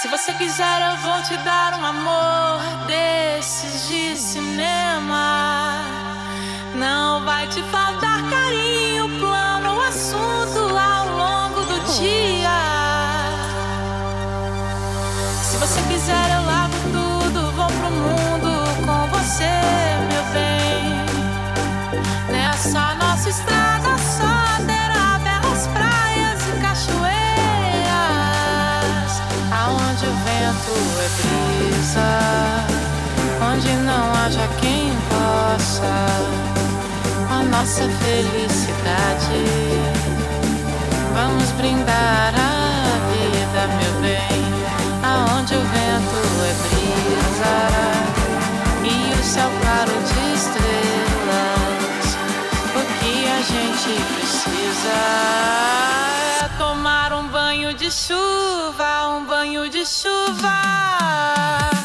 Se você quiser, eu vou te dar um amor desses de cinema. Não vai te faltar. brisa, onde não haja quem possa a nossa felicidade. Vamos brindar a vida, meu bem, aonde o vento é brisa e o céu claro de estrelas. O que a gente precisa é tomar um banho de chuva, um banho de chuva.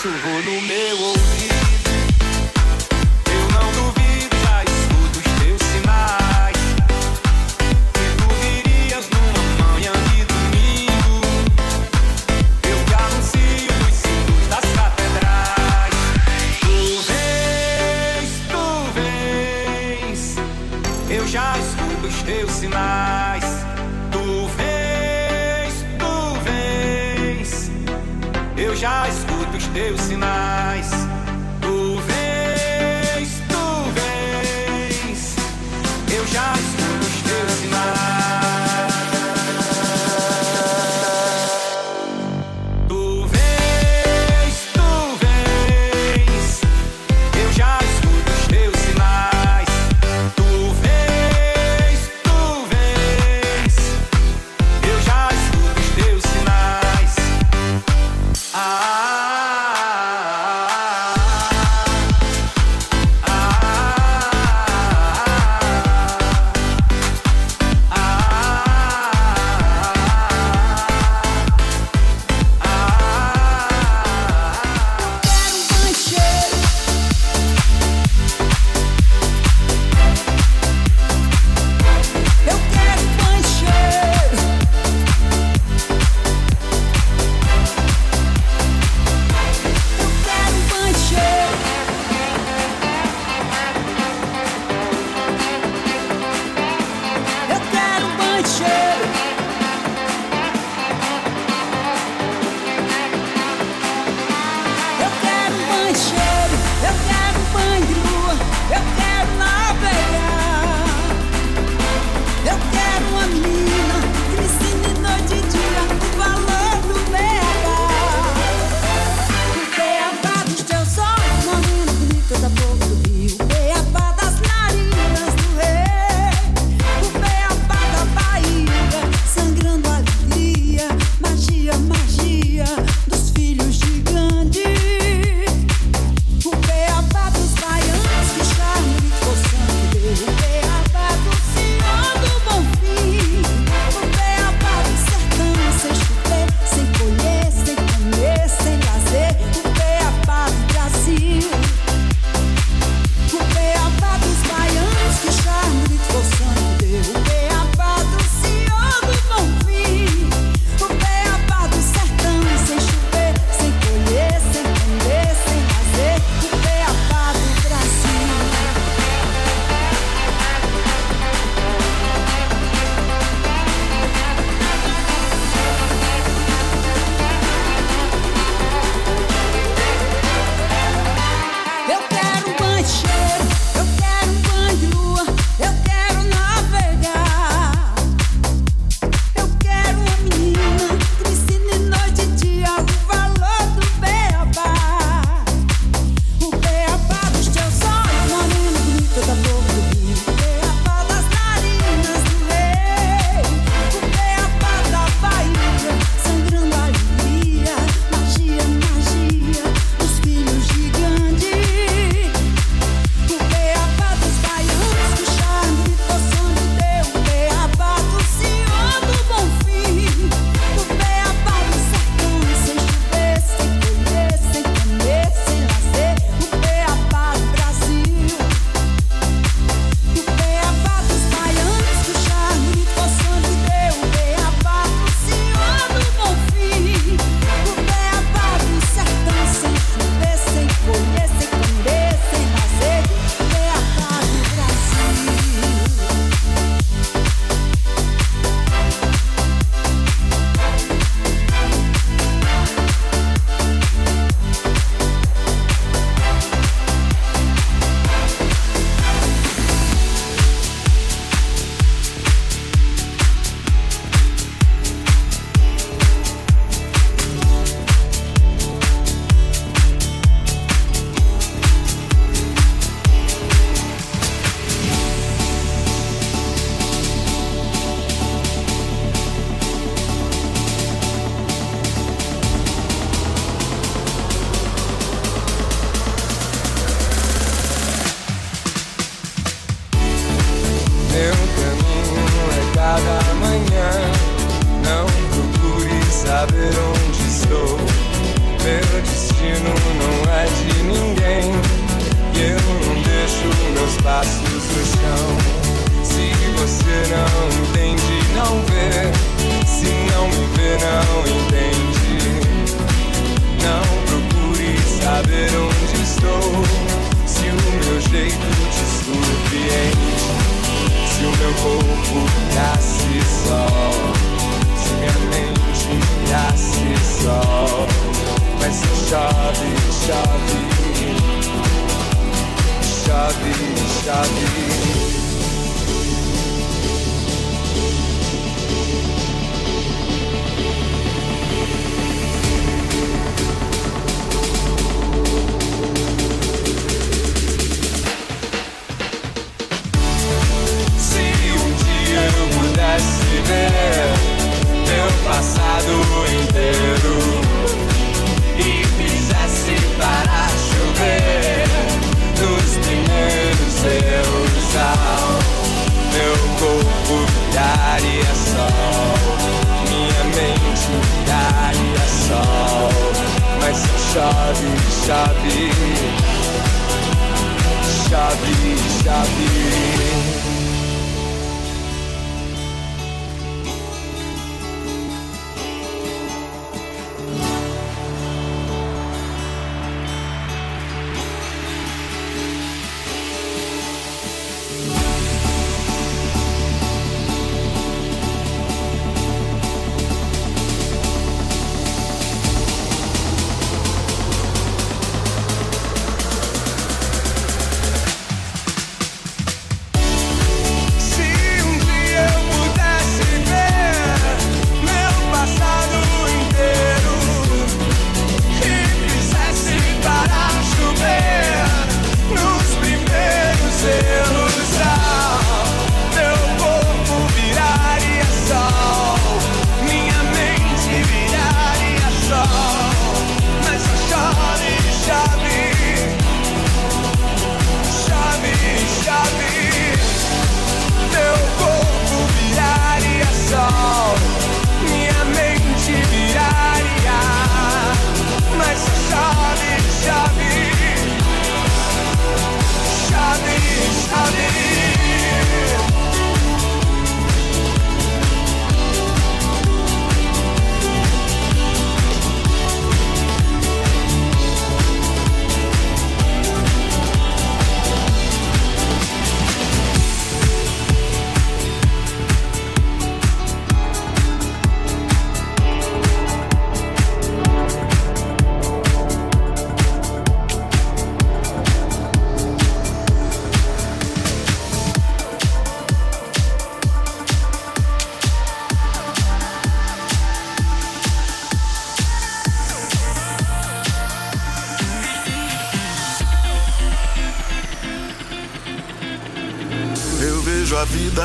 A voz do anjo sussurrou no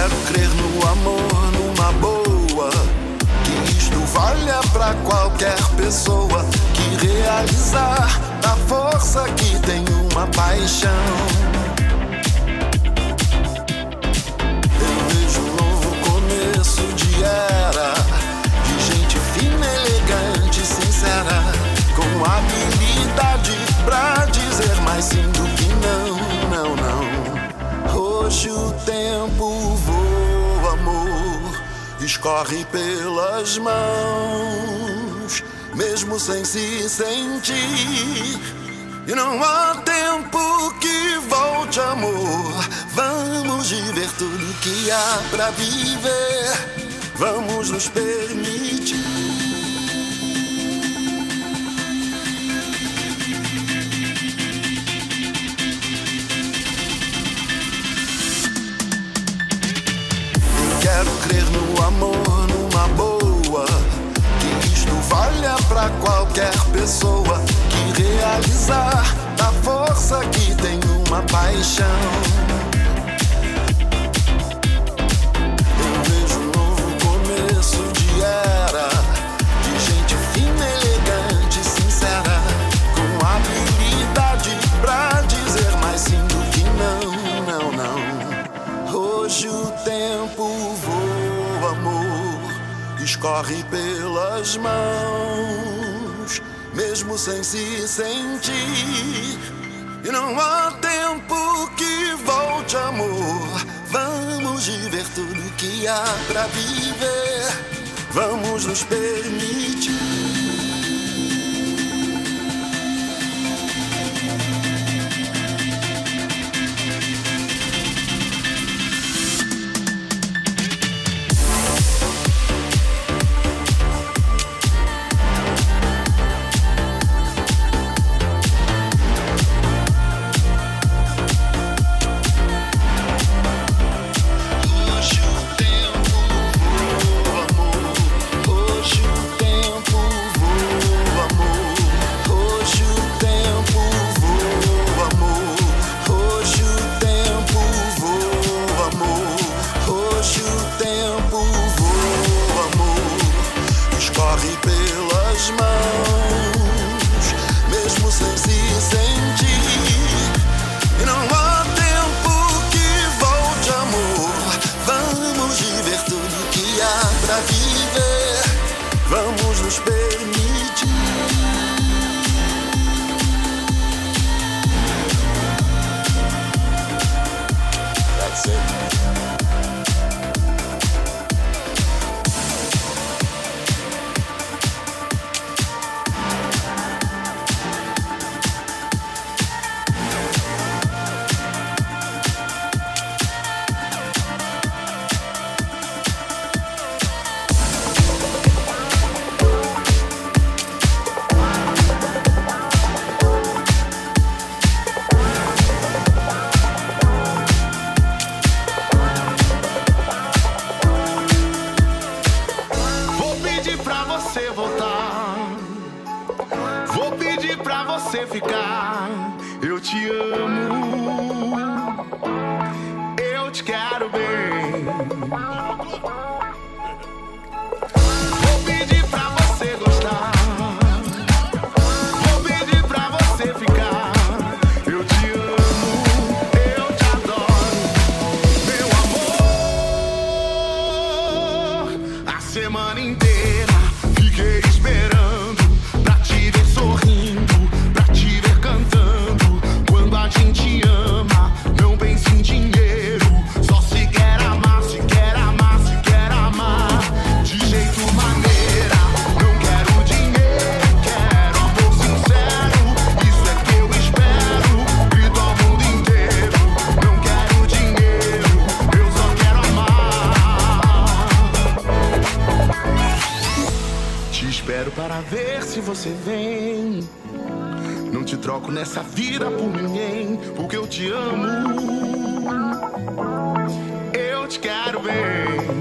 quero crer no amor, numa boa, que isto valha para qualquer pessoa que realizar a força que tem uma paixão. era de gente fina, elegante, sincera, com habilidade escorre pelas mãos, mesmo sem se sentir. E não há tempo que volte, amor. Vamos viver tudo que há pra viver vamos nos permitir. qualquer pessoa que realizar a força que tem uma paixão. Eu vejo um novo começo de era de gente fina, elegante, sincera, com habilidade pra dizer mais sim do que não, não, não. Hoje o tempo voa, amor escorre pelas mãos mesmo sem se sentir. E não há tempo que volte, amor. Vamos viver tudo que há pra viver. Vamos nos permitir. mesmos pés. semana inteira fiquei esperando. você vem. Não te troco nessa vida por ninguém, porque eu te amo. Eu te quero bem.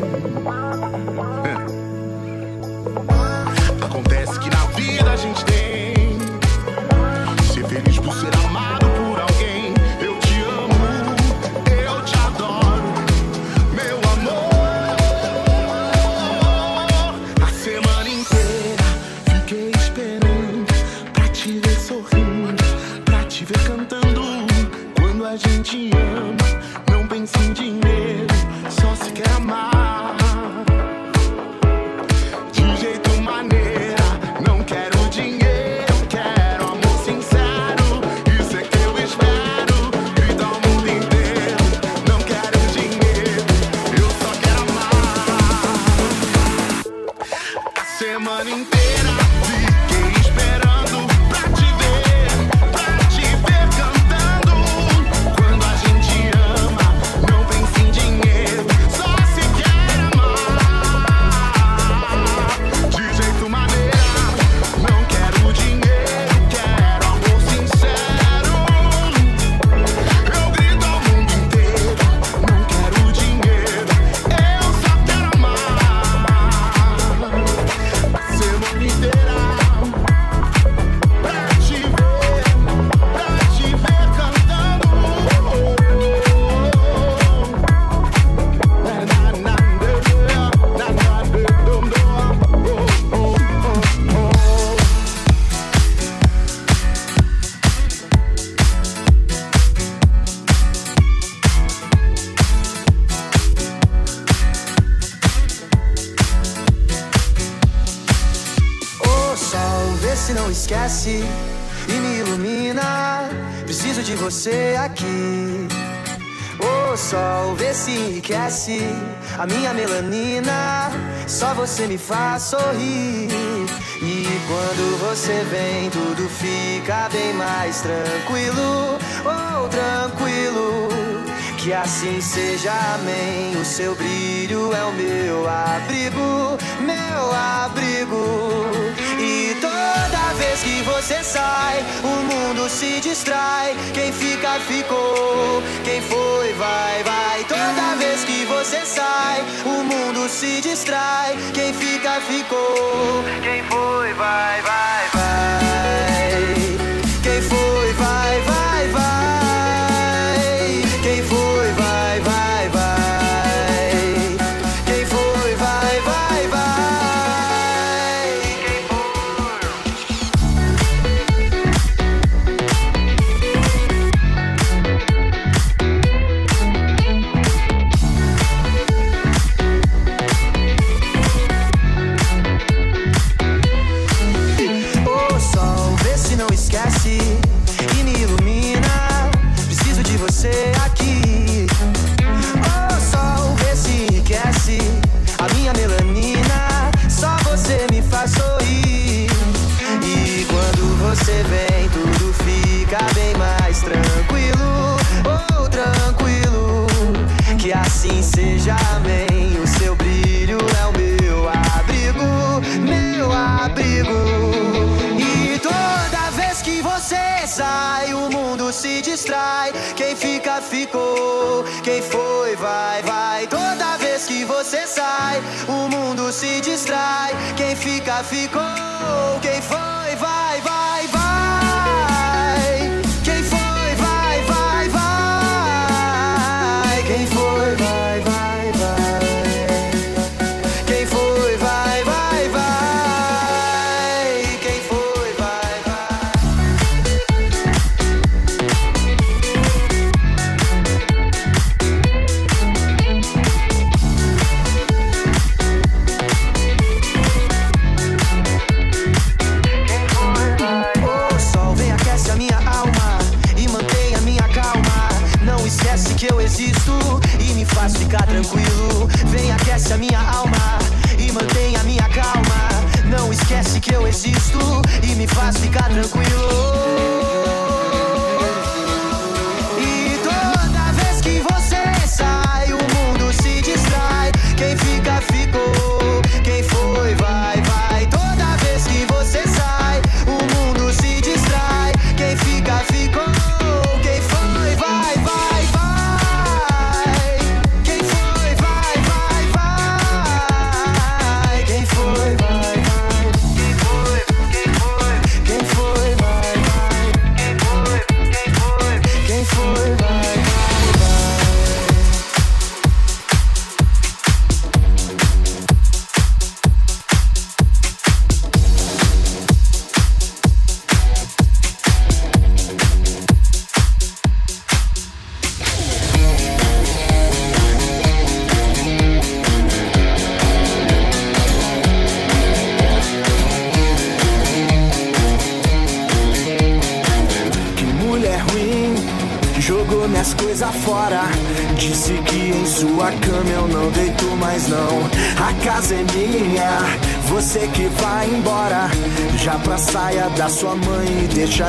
Esquece e me ilumina. Preciso de você aqui. O sol vê se enriquece a minha melanina. Só você me faz sorrir. E quando você vem, tudo fica bem mais tranquilo. Oh, tranquilo. Que assim seja, amém. O seu brilho é o meu abrigo, meu abrigo. E toda vez que você sai, o mundo se distrai. Quem fica, ficou. Quem foi, vai, vai. Toda vez que você sai, o mundo se distrai. Quem fica, ficou. Quem foi, vai, vai, vai.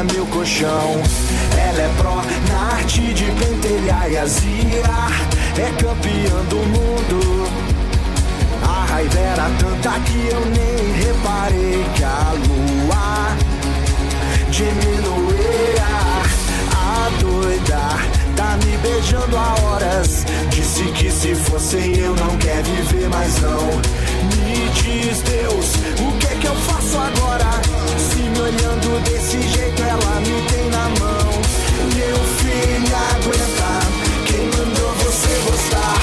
Deixa meu colchão. Ela é pró na arte de pentelhar e azia. É campeã do mundo. A raiva era tanta que eu nem reparei que a lua diminuía. A doida tá me beijando há horas. Disse que se fosse eu não quer viver mais não. Me diz Deus, o que que eu faço agora? Olhando desse jeito ela me tem na mão. Meu filho aguenta, quem mandou você gostar?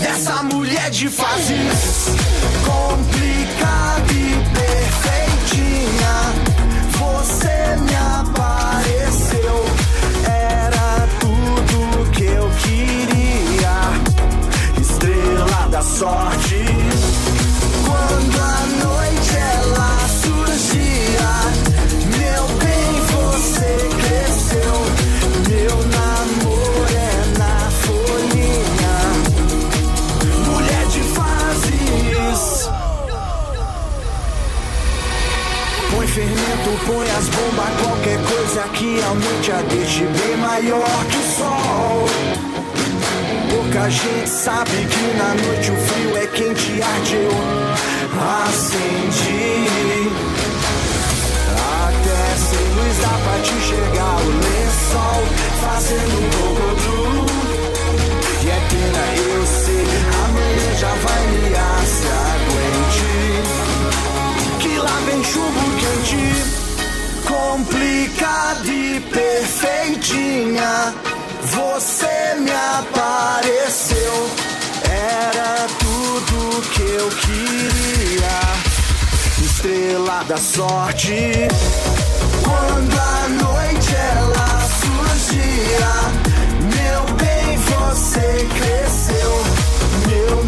Dessa mulher de fases da sorte, quando a noite ela surgia, meu bem, você cresceu, meu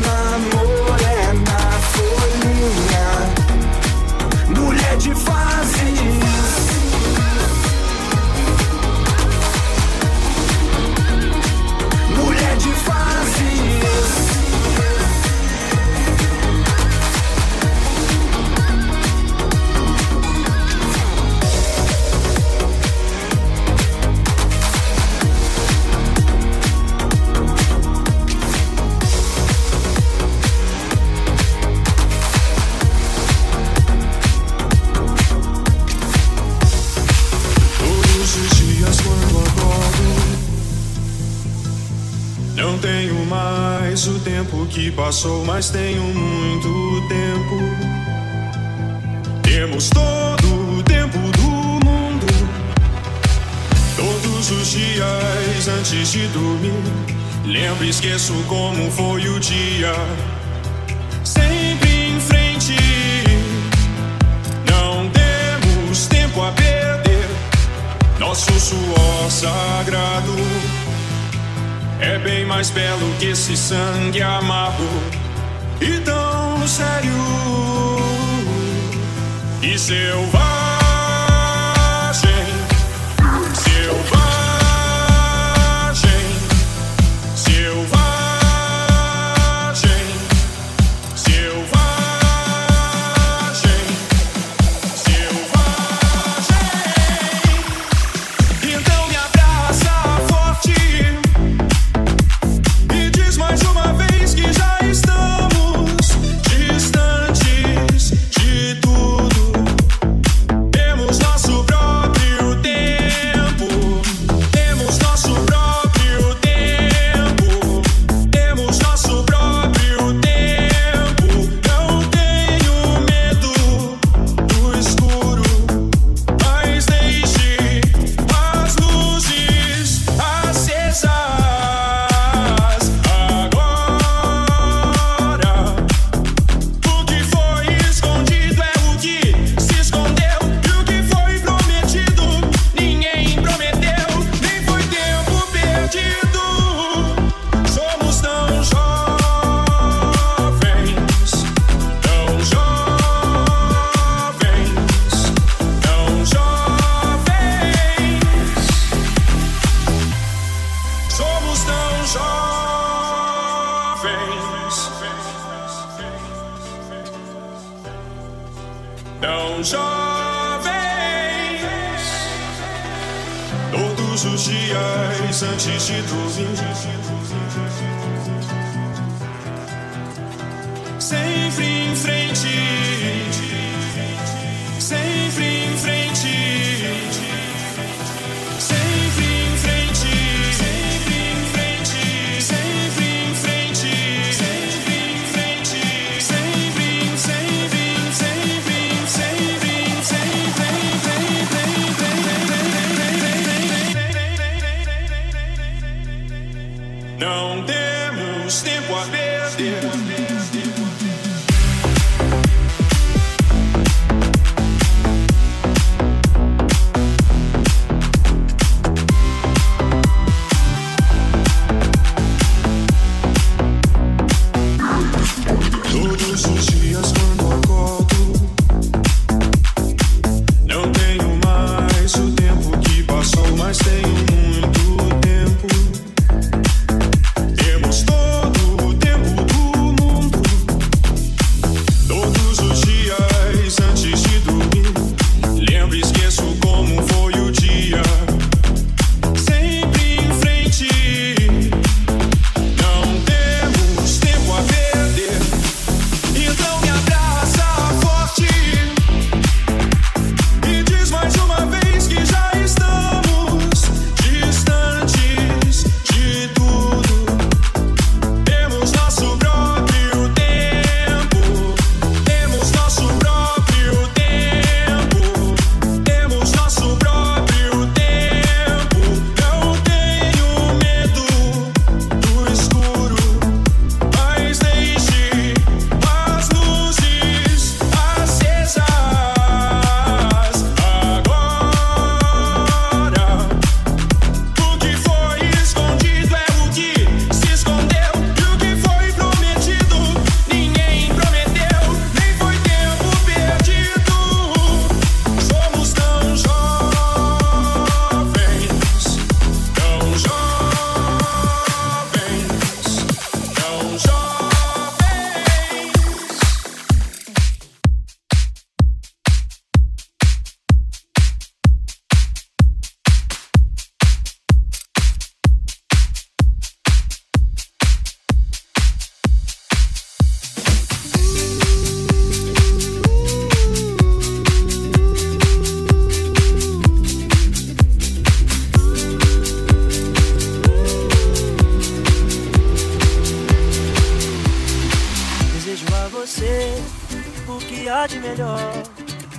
passou, mas tenho muito tempo. Temos todo o tempo do mundo. Todos os dias antes de dormir, lembro e esqueço como foi o dia. Sempre em frente, não temos tempo a perder. Nosso suor sagrado é bem mais belo que esse sangue amargo e tão sério e selvagem.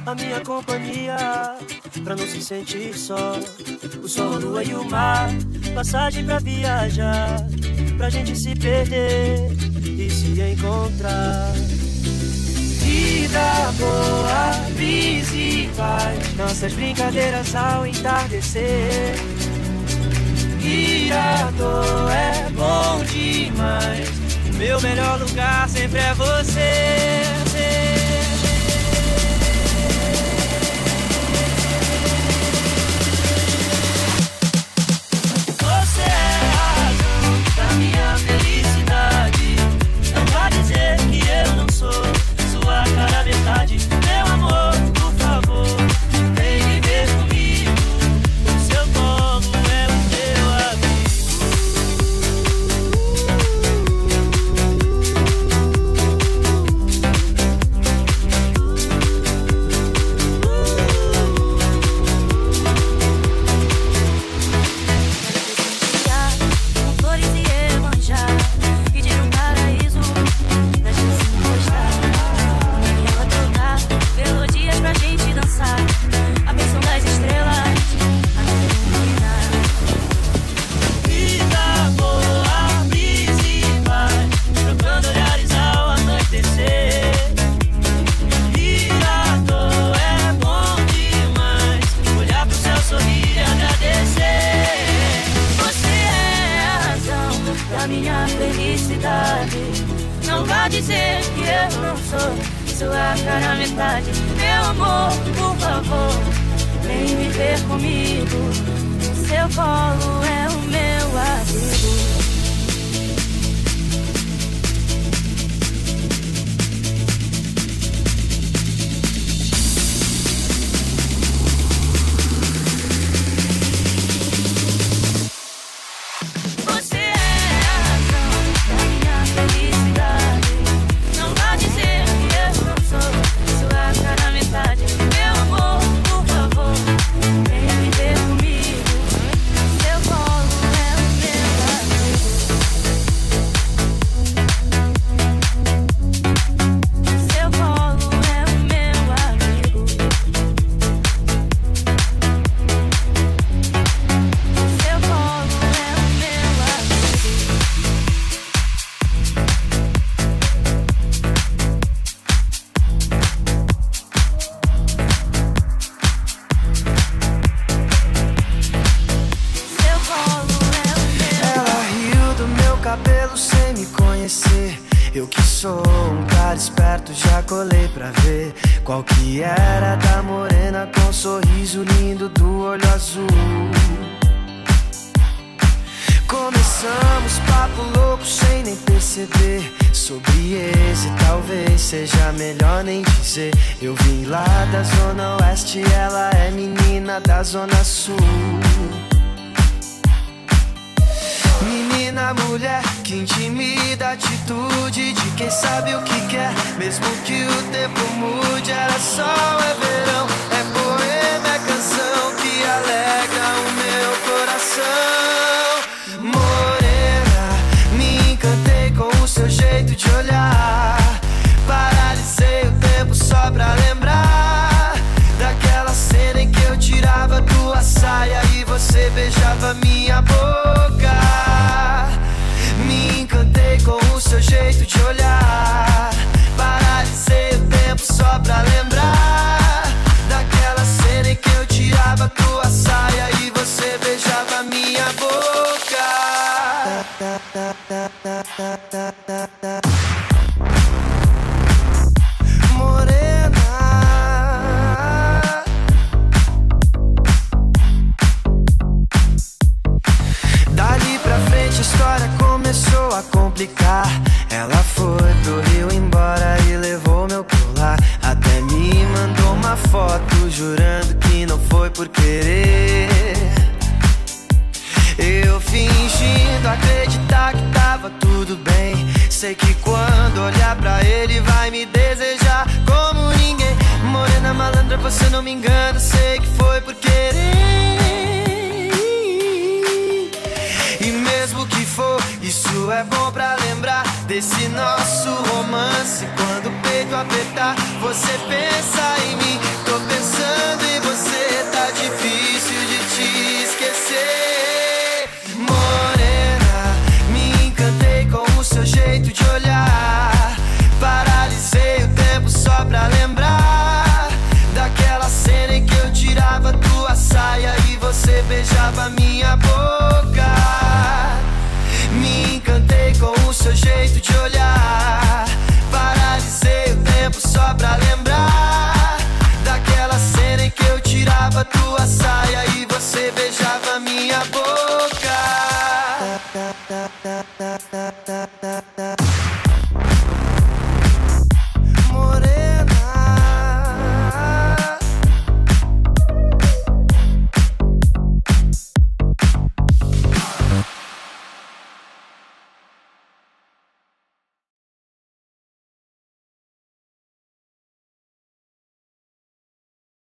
A minha companhia, pra não se sentir só. O sol, a lua e o mar, passagem pra viajar, pra gente se perder e se encontrar. Vida boa, brisa e paz, nossas brincadeiras ao entardecer. Irado é bom demais, meu melhor lugar sempre é você. Desse nosso romance, quando o peito apertar, você pensa em mim.